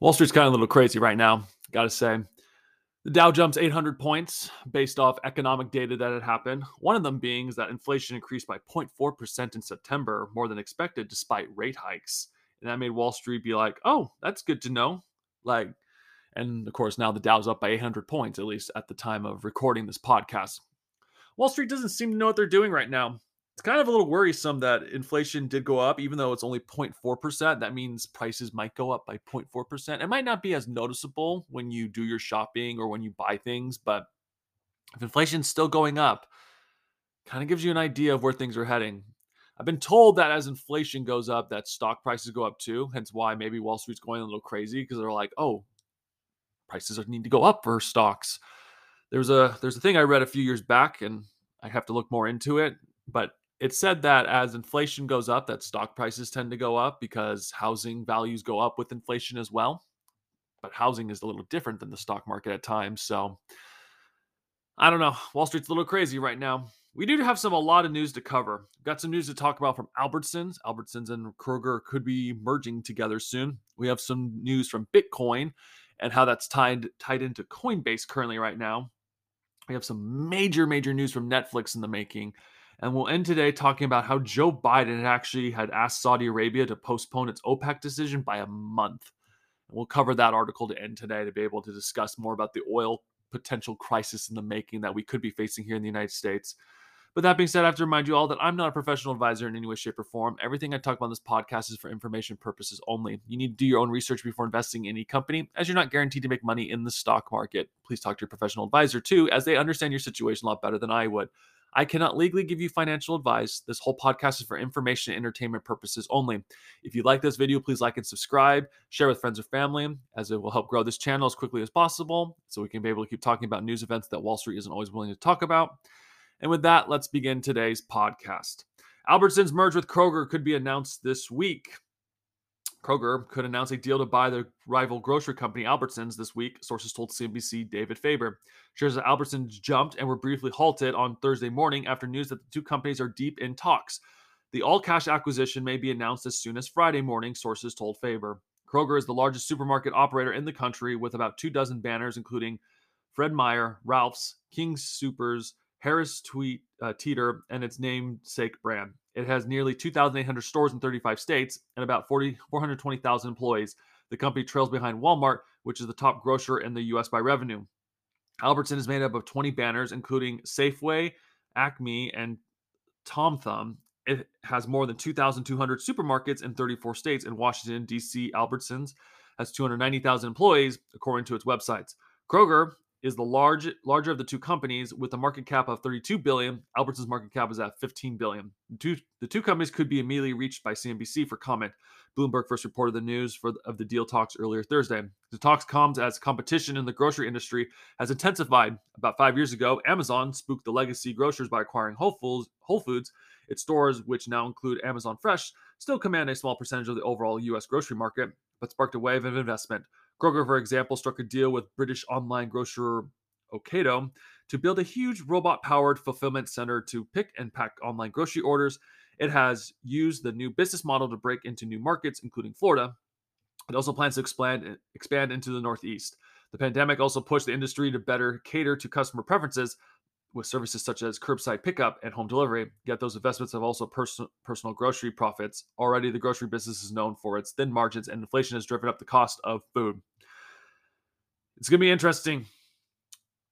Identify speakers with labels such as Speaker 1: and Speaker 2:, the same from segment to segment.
Speaker 1: Wall Street's kind of a little crazy right now, got to say. The Dow jumps 800 points based off economic data that had happened. One of them being is that inflation increased by 0.4% in September, more than expected, despite rate hikes. And that made Wall Street be like, oh, that's good to know. Like, and of course, now the Dow's up by 800 points, at least at the time of recording this podcast. Wall Street doesn't seem to know what they're doing right now it's kind of a little worrisome that inflation did go up, even though it's only 0.4%. That means prices might go up by 0.4%. It might not be as noticeable when you do your shopping or when you buy things, but if inflation's still going up, kind of gives you an idea of where things are heading. I've been told that as inflation goes up, that stock prices go up too. Hence why maybe Wall Street's going a little crazy because they're like, oh, prices need to go up for stocks. There's a there's a thing I read a few years back, and I have to look more into it. But it said that as inflation goes up that stock prices tend to go up because housing values go up with inflation as well. But housing is a little different than the stock market at times so i don't know. Wall street's a little crazy right now. We do have some a lot of news to cover. We've got some news to talk about from albertsons. Albertsons and kroger could be merging together soon. We have some news from bitcoin and how that's tied tied into coinbase currently right now. We have some major major news from netflix in the making and we'll end today talking about how Joe Biden actually had asked Saudi Arabia to postpone its OPEC decision by a month. And we'll cover that article to end today to be able to discuss more about the oil potential crisis in the making that we could be facing here in the United States. But that being said, I have to remind you all that I'm not a professional advisor in any way, shape, or form. Everything I talk about in this podcast is for information purposes only. You need to do your own research before investing in any company, as you're not guaranteed to make money in the stock market. Please talk to your professional advisor too, as they understand your situation a lot better than I would. I cannot legally give you financial advice. This whole podcast is for information and entertainment purposes only. If you like this video, please like and subscribe, share with friends or family, as it will help grow this channel as quickly as possible so we can be able to keep talking about news events that Wall Street isn't always willing to talk about. And with that, let's begin today's podcast. Albertsons merge with Kroger could be announced this week. Kroger could announce a deal to buy the rival grocery company Albertsons this week, sources told CNBC David Faber. Shares of Albertsons jumped and were briefly halted on Thursday morning after news that the two companies are deep in talks. The all cash acquisition may be announced as soon as Friday morning, sources told Faber. Kroger is the largest supermarket operator in the country with about two dozen banners, including Fred Meyer, Ralphs, King's Soopers, Harris Tweet, uh, Teeter, and its namesake brand. It has nearly 2,800 stores in 35 states and about 40, 420,000 employees. The company trails behind Walmart, which is the top grocer in the U.S. by revenue. Albertson is made up of 20 banners, including Safeway, Acme, and Tom Thumb. It has more than 2,200 supermarkets in 34 states. In Washington, D.C., Albertsons has 290,000 employees, according to its websites. Kroger is the large larger of the two companies with a market cap of 32 billion. Albertsons market cap is at 15 billion. The two, the two companies could be immediately reached by CNBC for comment. Bloomberg first reported the news for of the deal talks earlier Thursday. The talks comes as competition in the grocery industry has intensified. About five years ago, Amazon spooked the legacy grocers by acquiring Whole Foods. Whole Foods, its stores, which now include Amazon Fresh, still command a small percentage of the overall U.S. grocery market, but sparked a wave of investment. Kroger, for example, struck a deal with British online grocer Ocado to build a huge robot powered fulfillment center to pick and pack online grocery orders. It has used the new business model to break into new markets, including Florida. It also plans to expand, expand into the Northeast. The pandemic also pushed the industry to better cater to customer preferences with services such as curbside pickup and home delivery. Yet those investments have also pers- personal grocery profits. Already, the grocery business is known for its thin margins, and inflation has driven up the cost of food. It's going to be interesting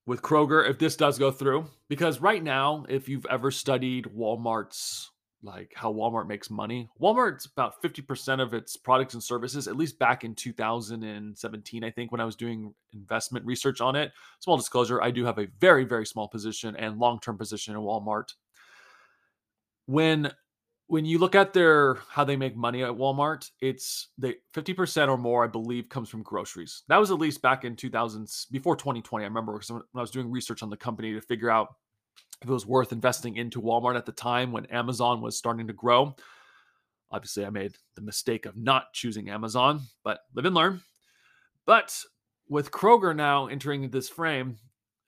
Speaker 1: with Kroger if this does go through because right now if you've ever studied Walmart's like how Walmart makes money, Walmart's about 50% of its products and services at least back in 2017 I think when I was doing investment research on it. Small disclosure, I do have a very very small position and long-term position in Walmart. When when you look at their how they make money at Walmart, it's they 50% or more, I believe, comes from groceries. That was at least back in 2000s, before 2020. I remember when I was doing research on the company to figure out if it was worth investing into Walmart at the time when Amazon was starting to grow. Obviously, I made the mistake of not choosing Amazon, but live and learn. But with Kroger now entering this frame,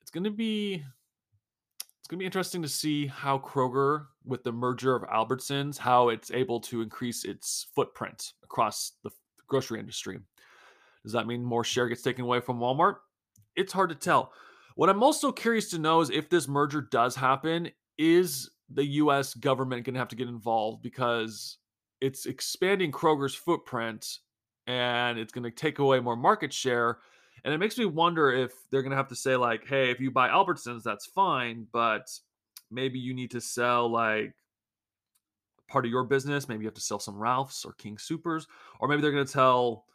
Speaker 1: it's going to be it's going to be interesting to see how Kroger, with the merger of Albertsons, how it's able to increase its footprint across the grocery industry. Does that mean more share gets taken away from Walmart? It's hard to tell. What I'm also curious to know is if this merger does happen, is the US government going to have to get involved because it's expanding Kroger's footprint and it's going to take away more market share. And it makes me wonder if they're going to have to say, like, hey, if you buy Albertsons, that's fine, but maybe you need to sell like part of your business. Maybe you have to sell some Ralphs or King Soopers, or maybe they're going to tell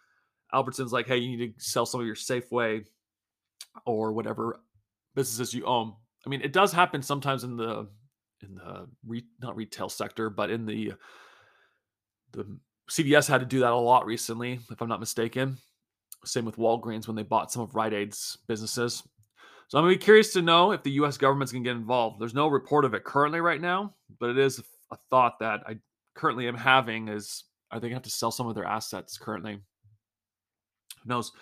Speaker 1: Albertsons, like, hey, you need to sell some of your Safeway or whatever businesses you own. I mean, it does happen sometimes in the in the re, not retail sector, but in the the CVS had to do that a lot recently, if I'm not mistaken. Same with Walgreens when they bought some of Rite Aid's businesses. So I'm gonna be curious to know if the U.S. government's gonna get involved. There's no report of it currently right now, but it is a thought that I currently am having. Is are they gonna have to sell some of their assets currently? Who knows?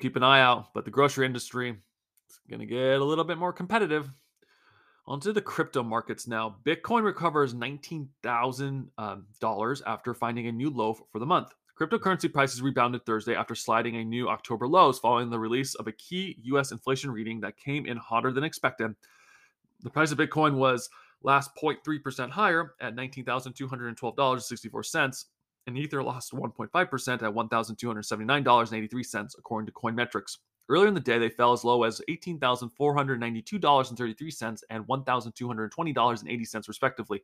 Speaker 1: Keep an eye out. But the grocery industry is gonna get a little bit more competitive. Onto the crypto markets now. Bitcoin recovers $19,000 um, after finding a new low for the month. Cryptocurrency prices rebounded Thursday after sliding a new October lows following the release of a key US inflation reading that came in hotter than expected. The price of Bitcoin was last 0.3% higher at $19,212.64, and Ether lost 1.5% at $1,279.83, according to Coinmetrics. Earlier in the day, they fell as low as $18,492.33 and $1,220.80, respectively.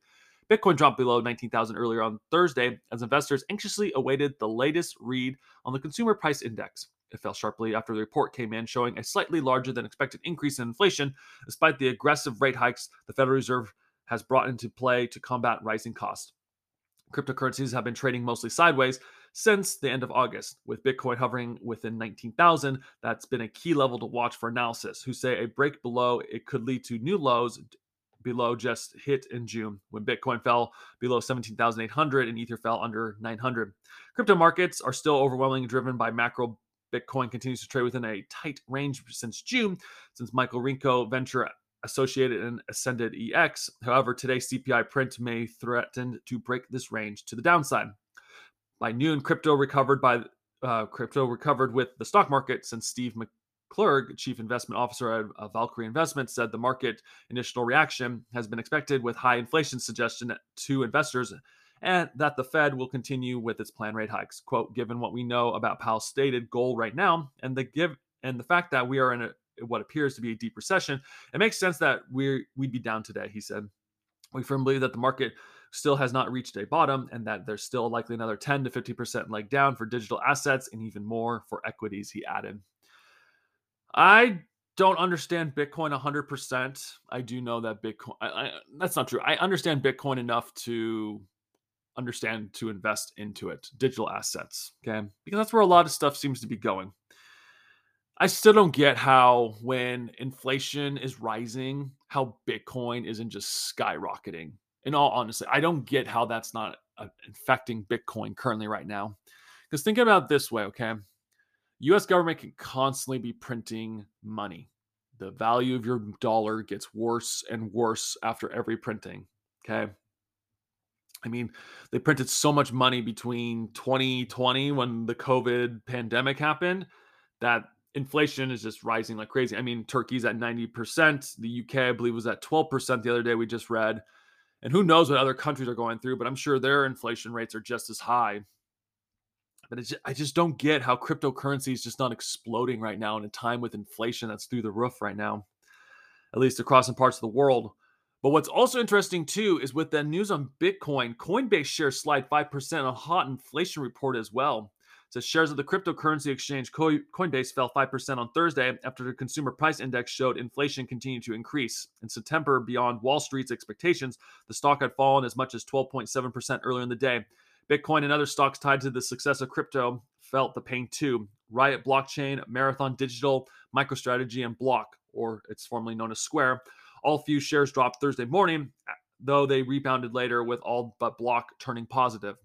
Speaker 1: Bitcoin dropped below 19,000 earlier on Thursday as investors anxiously awaited the latest read on the consumer price index. It fell sharply after the report came in, showing a slightly larger than expected increase in inflation, despite the aggressive rate hikes the Federal Reserve has brought into play to combat rising costs. Cryptocurrencies have been trading mostly sideways since the end of August, with Bitcoin hovering within 19,000. That's been a key level to watch for analysis, who say a break below it could lead to new lows below just hit in June when Bitcoin fell below 17,800 and Ether fell under 900. Crypto markets are still overwhelmingly driven by macro. Bitcoin continues to trade within a tight range since June, since Michael Rinko venture associated and ascended EX. However, today's CPI print may threaten to break this range to the downside. By noon, crypto recovered by uh, crypto recovered with the stock market since Steve McClurg, chief investment officer at uh, Valkyrie Investments, said the market initial reaction has been expected with high inflation suggestion to investors and that the Fed will continue with its planned rate hikes. Quote, given what we know about Powell's stated goal right now and the give and the fact that we are in a what appears to be a deep recession, it makes sense that we we'd be down today, he said. We firmly believe that the market still has not reached a bottom and that there's still likely another 10 to 50% leg down for digital assets and even more for equities, he added. I don't understand Bitcoin 100%. I do know that Bitcoin, I, I, that's not true. I understand Bitcoin enough to understand to invest into it, digital assets, okay? Because that's where a lot of stuff seems to be going. I still don't get how, when inflation is rising, how Bitcoin isn't just skyrocketing. In all honesty, I don't get how that's not uh, infecting Bitcoin currently right now. Because think about this way, okay? US government can constantly be printing money. The value of your dollar gets worse and worse after every printing, okay? I mean, they printed so much money between 2020 when the COVID pandemic happened that inflation is just rising like crazy. I mean, Turkey's at 90%. The UK, I believe, was at 12% the other day we just read. And who knows what other countries are going through, but I'm sure their inflation rates are just as high. But just, I just don't get how cryptocurrency is just not exploding right now in a time with inflation that's through the roof right now, at least across some parts of the world. But what's also interesting too is with the news on Bitcoin, Coinbase shares slide 5% on hot inflation report as well says shares of the cryptocurrency exchange Coinbase fell 5% on Thursday after the consumer price index showed inflation continued to increase. In September, beyond Wall Street's expectations, the stock had fallen as much as 12.7% earlier in the day. Bitcoin and other stocks tied to the success of crypto felt the pain too. Riot Blockchain, Marathon Digital, MicroStrategy, and Block, or it's formerly known as Square, all few shares dropped Thursday morning, though they rebounded later with all but Block turning positive.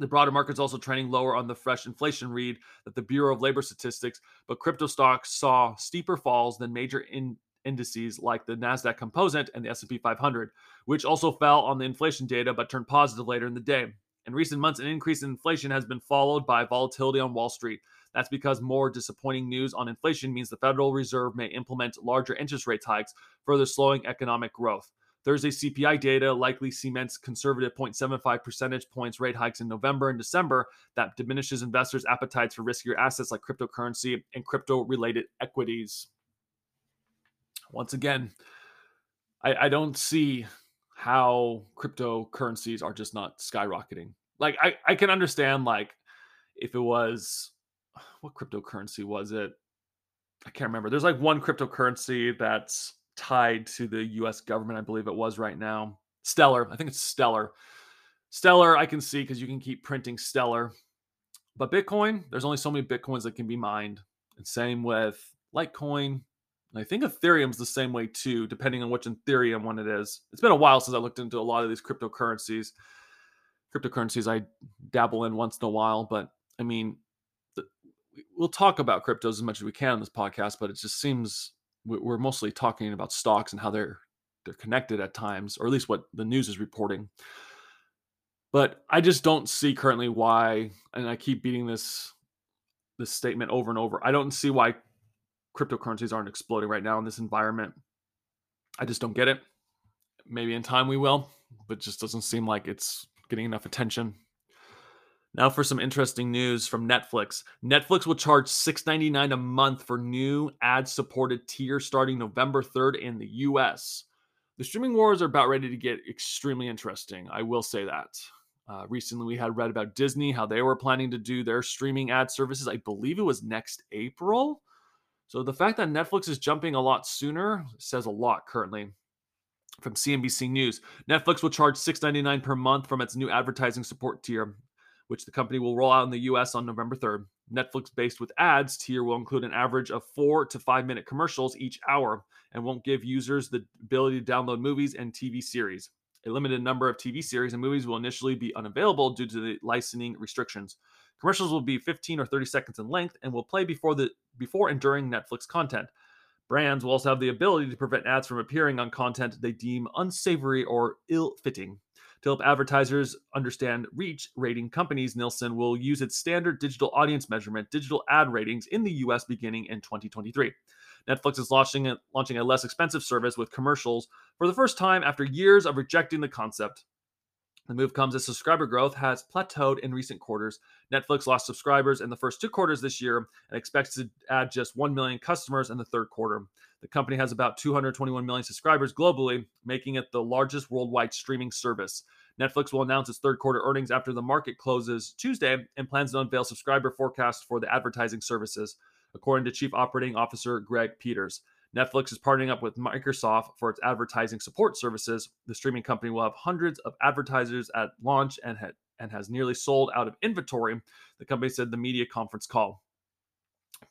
Speaker 1: The broader market's also trending lower on the fresh inflation read that the Bureau of Labor Statistics, but crypto stocks saw steeper falls than major in- indices like the Nasdaq Composite and the S&P 500, which also fell on the inflation data but turned positive later in the day. In recent months, an increase in inflation has been followed by volatility on Wall Street. That's because more disappointing news on inflation means the Federal Reserve may implement larger interest rate hikes, further slowing economic growth. Thursday CPI data likely cements conservative 0.75 percentage points rate hikes in November and December that diminishes investors' appetites for riskier assets like cryptocurrency and crypto related equities. Once again, I, I don't see how cryptocurrencies are just not skyrocketing. Like I, I can understand like if it was what cryptocurrency was it? I can't remember. There's like one cryptocurrency that's tied to the US government, I believe it was right now. Stellar. I think it's Stellar. Stellar, I can see because you can keep printing Stellar. But Bitcoin, there's only so many Bitcoins that can be mined. And same with Litecoin, I think Ethereum's the same way too, depending on which Ethereum one it is. It's been a while since I looked into a lot of these cryptocurrencies. Cryptocurrencies I dabble in once in a while, but I mean, we'll talk about cryptos as much as we can on this podcast, but it just seems we're mostly talking about stocks and how they're they're connected at times, or at least what the news is reporting. But I just don't see currently why, and I keep beating this this statement over and over. I don't see why cryptocurrencies aren't exploding right now in this environment. I just don't get it. Maybe in time we will, but just doesn't seem like it's getting enough attention. Now for some interesting news from Netflix. Netflix will charge $6.99 a month for new ad-supported tier starting November 3rd in the US. The streaming wars are about ready to get extremely interesting. I will say that. Uh, recently, we had read about Disney, how they were planning to do their streaming ad services. I believe it was next April. So the fact that Netflix is jumping a lot sooner says a lot currently. From CNBC News, Netflix will charge $6.99 per month from its new advertising support tier, which the company will roll out in the US on November 3rd. Netflix based with ads tier will include an average of four to five minute commercials each hour and won't give users the ability to download movies and TV series. A limited number of TV series and movies will initially be unavailable due to the licensing restrictions. Commercials will be 15 or 30 seconds in length and will play before the before and during Netflix content. Brands will also have the ability to prevent ads from appearing on content they deem unsavory or ill-fitting. To help advertisers understand reach, rating companies Nielsen will use its standard digital audience measurement, digital ad ratings, in the US beginning in 2023. Netflix is launching a, launching a less expensive service with commercials for the first time after years of rejecting the concept. The move comes as subscriber growth has plateaued in recent quarters. Netflix lost subscribers in the first two quarters this year and expects to add just 1 million customers in the third quarter. The company has about 221 million subscribers globally, making it the largest worldwide streaming service. Netflix will announce its third quarter earnings after the market closes Tuesday and plans to unveil subscriber forecasts for the advertising services, according to Chief Operating Officer Greg Peters. Netflix is partnering up with Microsoft for its advertising support services. The streaming company will have hundreds of advertisers at launch and, ha- and has nearly sold out of inventory, the company said the media conference call.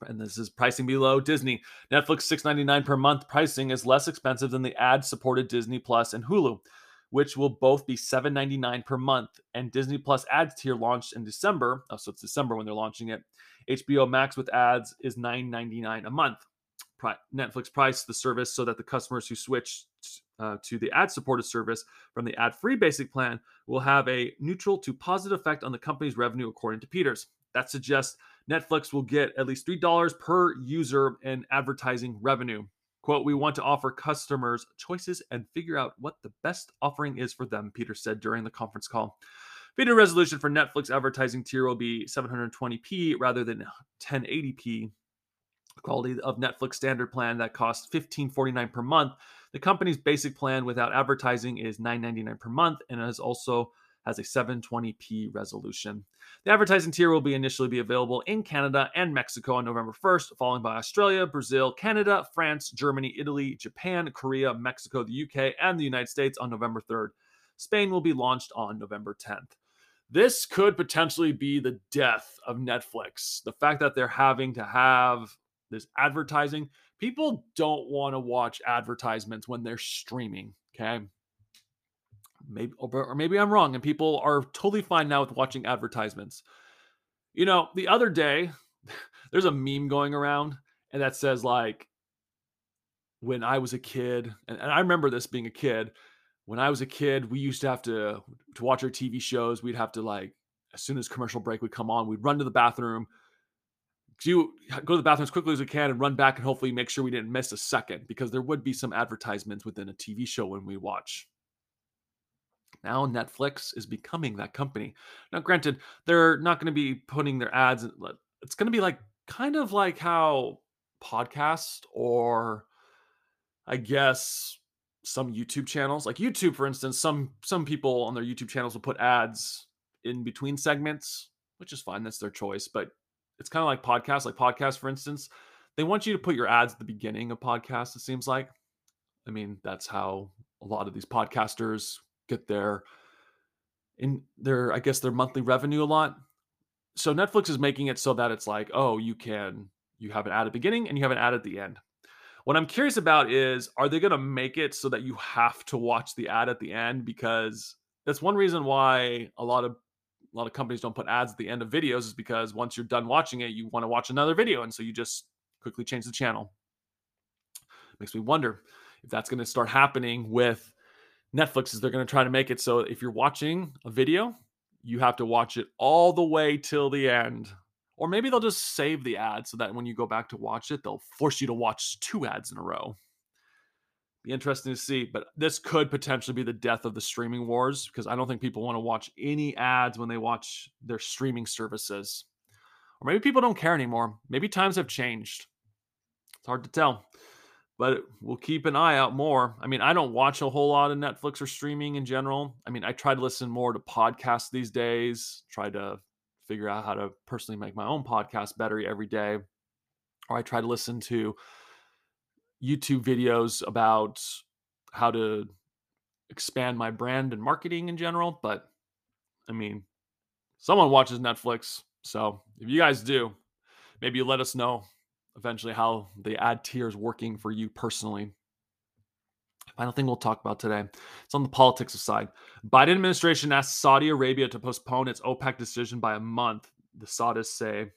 Speaker 1: And this is pricing below Disney. Netflix $6.99 per month pricing is less expensive than the ad supported Disney Plus and Hulu, which will both be $7.99 per month. And Disney Plus ads tier launched in December. Oh, so it's December when they're launching it. HBO Max with ads is $9.99 a month. Netflix priced the service so that the customers who switch uh, to the ad supported service from the ad free basic plan will have a neutral to positive effect on the company's revenue, according to Peters. That suggests Netflix will get at least $3 per user in advertising revenue. Quote, we want to offer customers choices and figure out what the best offering is for them, Peter said during the conference call. Video resolution for Netflix advertising tier will be 720p rather than 1080p quality of Netflix standard plan that costs $15.49 per month. The company's basic plan without advertising is $9.99 per month and has also has a 720p resolution. The advertising tier will be initially be available in Canada and Mexico on November 1st, followed by Australia, Brazil, Canada, France, Germany, Italy, Japan, Korea, Mexico, the UK, and the United States on November 3rd. Spain will be launched on November 10th. This could potentially be the death of Netflix. The fact that they're having to have this advertising. People don't want to watch advertisements when they're streaming. Okay. Maybe, or maybe I'm wrong, and people are totally fine now with watching advertisements. You know, the other day, there's a meme going around, and that says, like, when I was a kid, and, and I remember this being a kid. When I was a kid, we used to have to to watch our TV shows. We'd have to like, as soon as commercial break would come on, we'd run to the bathroom, you go to the bathroom as quickly as we can and run back and hopefully make sure we didn't miss a second because there would be some advertisements within a TV show when we watch. Now Netflix is becoming that company. Now, granted, they're not going to be putting their ads. It's going to be like kind of like how podcast or I guess some YouTube channels, like YouTube, for instance, some some people on their YouTube channels will put ads in between segments, which is fine. That's their choice. But it's kind of like podcasts, like podcasts, for instance. They want you to put your ads at the beginning of podcasts, it seems like. I mean, that's how a lot of these podcasters get their in their, I guess, their monthly revenue a lot. So Netflix is making it so that it's like, oh, you can you have an ad at the beginning and you have an ad at the end. What I'm curious about is are they going to make it so that you have to watch the ad at the end because that's one reason why a lot of a lot of companies don't put ads at the end of videos is because once you're done watching it, you want to watch another video and so you just quickly change the channel. Makes me wonder if that's going to start happening with Netflix is they're going to try to make it so if you're watching a video, you have to watch it all the way till the end or maybe they'll just save the ad so that when you go back to watch it, they'll force you to watch two ads in a row. Be interesting to see, but this could potentially be the death of the streaming wars because I don't think people want to watch any ads when they watch their streaming services. Or maybe people don't care anymore. Maybe times have changed. It's hard to tell, but we'll keep an eye out more. I mean, I don't watch a whole lot of Netflix or streaming in general. I mean, I try to listen more to podcasts these days, try to figure out how to personally make my own podcast better every day. Or I try to listen to YouTube videos about how to expand my brand and marketing in general. But I mean, someone watches Netflix. So if you guys do, maybe you let us know eventually how the ad tier is working for you personally. Final thing we'll talk about today. It's on the politics side. Biden administration asked Saudi Arabia to postpone its OPEC decision by a month. The Saudis say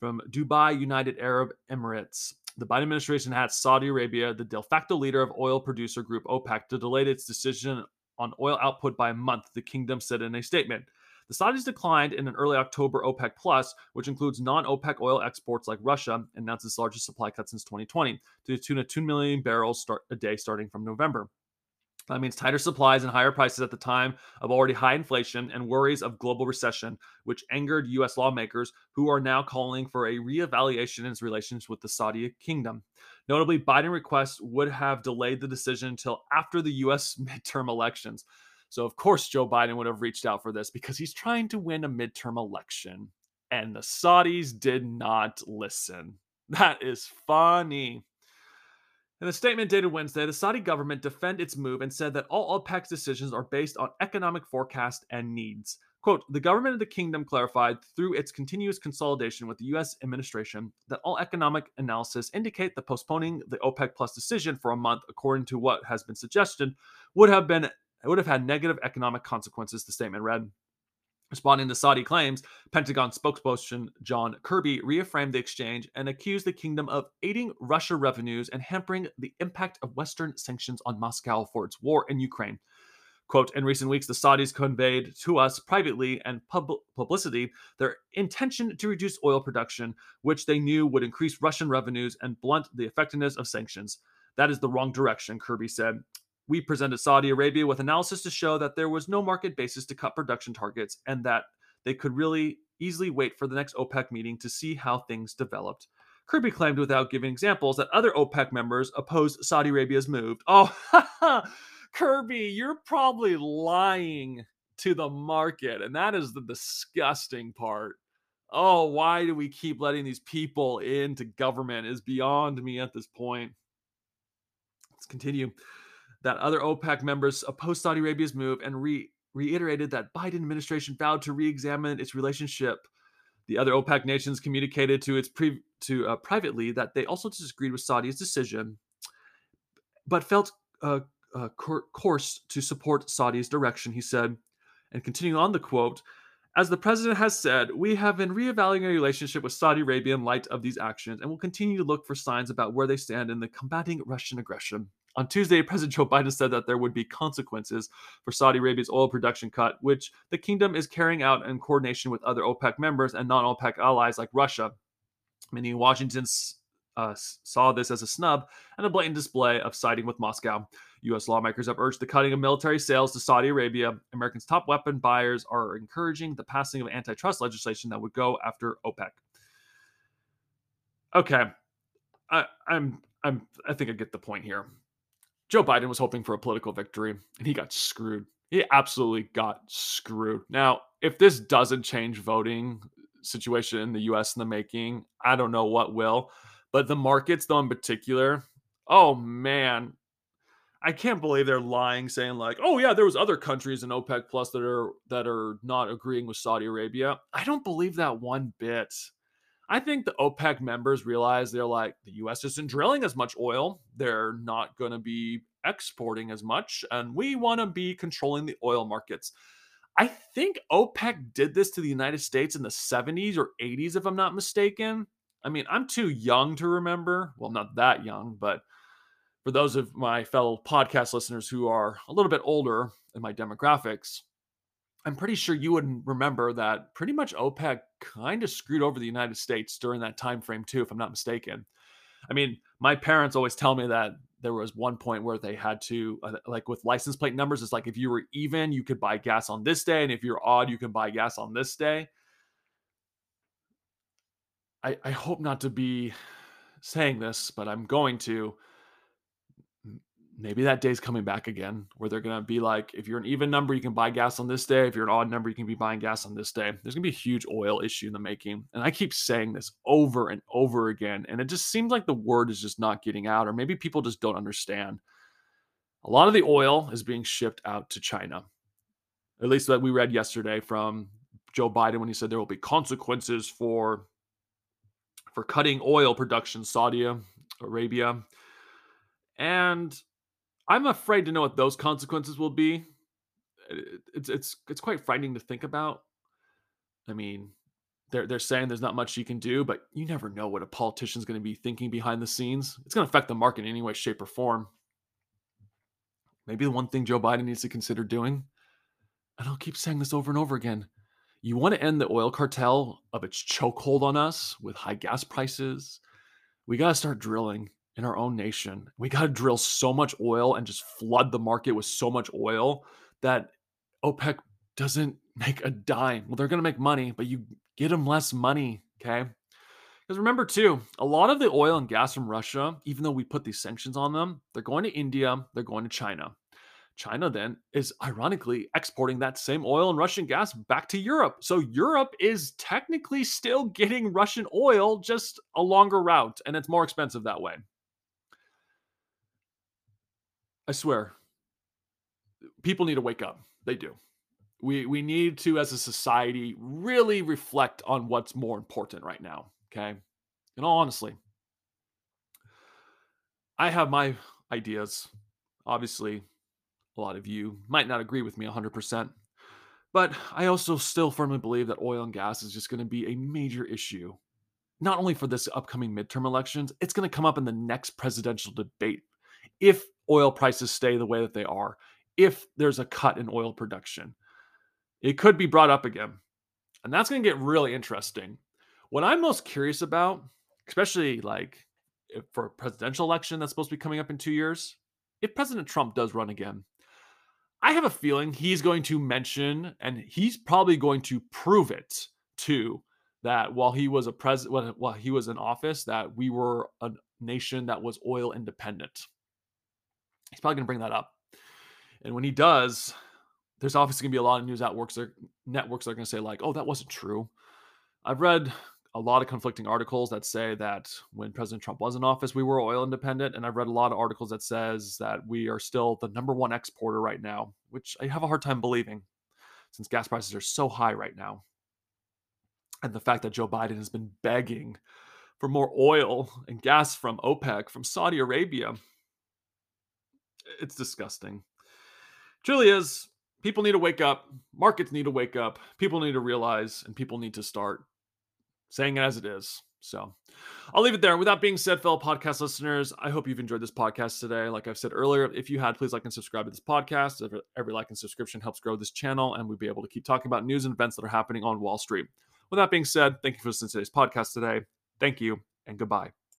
Speaker 1: from Dubai United Arab Emirates. The Biden administration asked Saudi Arabia, the de facto leader of oil producer group OPEC, to delay its decision on oil output by a month, the kingdom said in a statement. The Saudis declined in an early October OPEC Plus, which includes non-OPEC oil exports like Russia, announced its largest supply cut since 2020 to the tune of 2 million barrels start, a day starting from November. That means tighter supplies and higher prices at the time of already high inflation and worries of global recession, which angered U.S. lawmakers who are now calling for a reevaluation in its relations with the Saudi kingdom. Notably, Biden requests would have delayed the decision until after the U.S. midterm elections. So, of course, Joe Biden would have reached out for this because he's trying to win a midterm election. And the Saudis did not listen. That is funny. In a statement dated Wednesday, the Saudi government defended its move and said that all OPEC's decisions are based on economic forecast and needs. Quote, the government of the kingdom clarified through its continuous consolidation with the U.S. administration that all economic analysis indicate that postponing the OPEC Plus decision for a month, according to what has been suggested, would have been it would have had negative economic consequences, the statement read. Responding to Saudi claims, Pentagon spokesperson John Kirby reaffirmed the exchange and accused the kingdom of aiding Russia revenues and hampering the impact of Western sanctions on Moscow for its war in Ukraine. Quote, in recent weeks, the Saudis conveyed to us privately and pub- publicity their intention to reduce oil production, which they knew would increase Russian revenues and blunt the effectiveness of sanctions. That is the wrong direction, Kirby said. We presented Saudi Arabia with analysis to show that there was no market basis to cut production targets and that they could really easily wait for the next OPEC meeting to see how things developed. Kirby claimed without giving examples that other OPEC members opposed Saudi Arabia's move. Oh, Kirby, you're probably lying to the market. And that is the disgusting part. Oh, why do we keep letting these people into government is beyond me at this point. Let's continue that other OPEC members opposed Saudi Arabia's move and re- reiterated that Biden administration vowed to re-examine its relationship. The other OPEC nations communicated to its pre- to uh, privately that they also disagreed with Saudi's decision, but felt uh, uh, course to support Saudi's direction. He said, and continuing on the quote. As the president has said, we have been reevaluating our relationship with Saudi Arabia in light of these actions and will continue to look for signs about where they stand in the combating Russian aggression. On Tuesday, President Joe Biden said that there would be consequences for Saudi Arabia's oil production cut, which the kingdom is carrying out in coordination with other OPEC members and non OPEC allies like Russia. Many Washington's uh, saw this as a snub and a blatant display of siding with Moscow. U.S. lawmakers have urged the cutting of military sales to Saudi Arabia. Americans' top weapon buyers are encouraging the passing of antitrust legislation that would go after OPEC. Okay, I, I'm I'm I think I get the point here. Joe Biden was hoping for a political victory, and he got screwed. He absolutely got screwed. Now, if this doesn't change voting situation in the U.S. in the making, I don't know what will. But the markets, though, in particular, oh man, I can't believe they're lying, saying like, "Oh yeah, there was other countries in OPEC Plus that are that are not agreeing with Saudi Arabia." I don't believe that one bit. I think the OPEC members realize they're like, the U.S. isn't drilling as much oil. They're not going to be exporting as much, and we want to be controlling the oil markets. I think OPEC did this to the United States in the 70s or 80s, if I'm not mistaken. I mean, I'm too young to remember. Well, not that young, but for those of my fellow podcast listeners who are a little bit older in my demographics, I'm pretty sure you would remember that pretty much OPEC kind of screwed over the United States during that time frame too, if I'm not mistaken. I mean, my parents always tell me that there was one point where they had to uh, like with license plate numbers it's like if you were even you could buy gas on this day and if you're odd you can buy gas on this day I, I hope not to be saying this, but I'm going to. Maybe that day's coming back again where they're going to be like, if you're an even number, you can buy gas on this day. If you're an odd number, you can be buying gas on this day. There's going to be a huge oil issue in the making. And I keep saying this over and over again. And it just seems like the word is just not getting out, or maybe people just don't understand. A lot of the oil is being shipped out to China. At least that we read yesterday from Joe Biden when he said there will be consequences for for cutting oil production, Saudi Arabia. And I'm afraid to know what those consequences will be. It's it's it's quite frightening to think about. I mean, they're they're saying there's not much you can do, but you never know what a politician's going to be thinking behind the scenes. It's going to affect the market in any way, shape, or form. Maybe the one thing Joe Biden needs to consider doing, and I'll keep saying this over and over again, you want to end the oil cartel of its chokehold on us with high gas prices. We got to start drilling in our own nation. We got to drill so much oil and just flood the market with so much oil that OPEC doesn't make a dime. Well, they're going to make money, but you get them less money. Okay. Because remember, too, a lot of the oil and gas from Russia, even though we put these sanctions on them, they're going to India, they're going to China. China then is ironically exporting that same oil and Russian gas back to Europe. So Europe is technically still getting Russian oil, just a longer route, and it's more expensive that way. I swear, people need to wake up. They do. We we need to, as a society, really reflect on what's more important right now. Okay. In all honestly, I have my ideas. Obviously, a lot of you might not agree with me 100%. But I also still firmly believe that oil and gas is just going to be a major issue, not only for this upcoming midterm elections, it's going to come up in the next presidential debate. If oil prices stay the way that they are, if there's a cut in oil production, it could be brought up again. And that's going to get really interesting. What I'm most curious about, especially like for a presidential election that's supposed to be coming up in two years, if President Trump does run again, I have a feeling he's going to mention, and he's probably going to prove it too, that while he was a president, while he was in office, that we were a nation that was oil independent. He's probably going to bring that up, and when he does, there's obviously going to be a lot of news networks. That, networks are going to say like, "Oh, that wasn't true." I've read a lot of conflicting articles that say that when President Trump was in office, we were oil independent, and I've read a lot of articles that says that we are still the number one exporter right now, which I have a hard time believing, since gas prices are so high right now, and the fact that Joe Biden has been begging for more oil and gas from OPEC, from Saudi Arabia. It's disgusting. Truly is. People need to wake up. Markets need to wake up. People need to realize, and people need to start saying it as it is. So I'll leave it there. With that being said, fellow podcast listeners, I hope you've enjoyed this podcast today. Like I've said earlier, if you had, please like and subscribe to this podcast. Every, every like and subscription helps grow this channel, and we'll be able to keep talking about news and events that are happening on Wall Street. With that being said, thank you for listening to today's podcast today. Thank you and goodbye.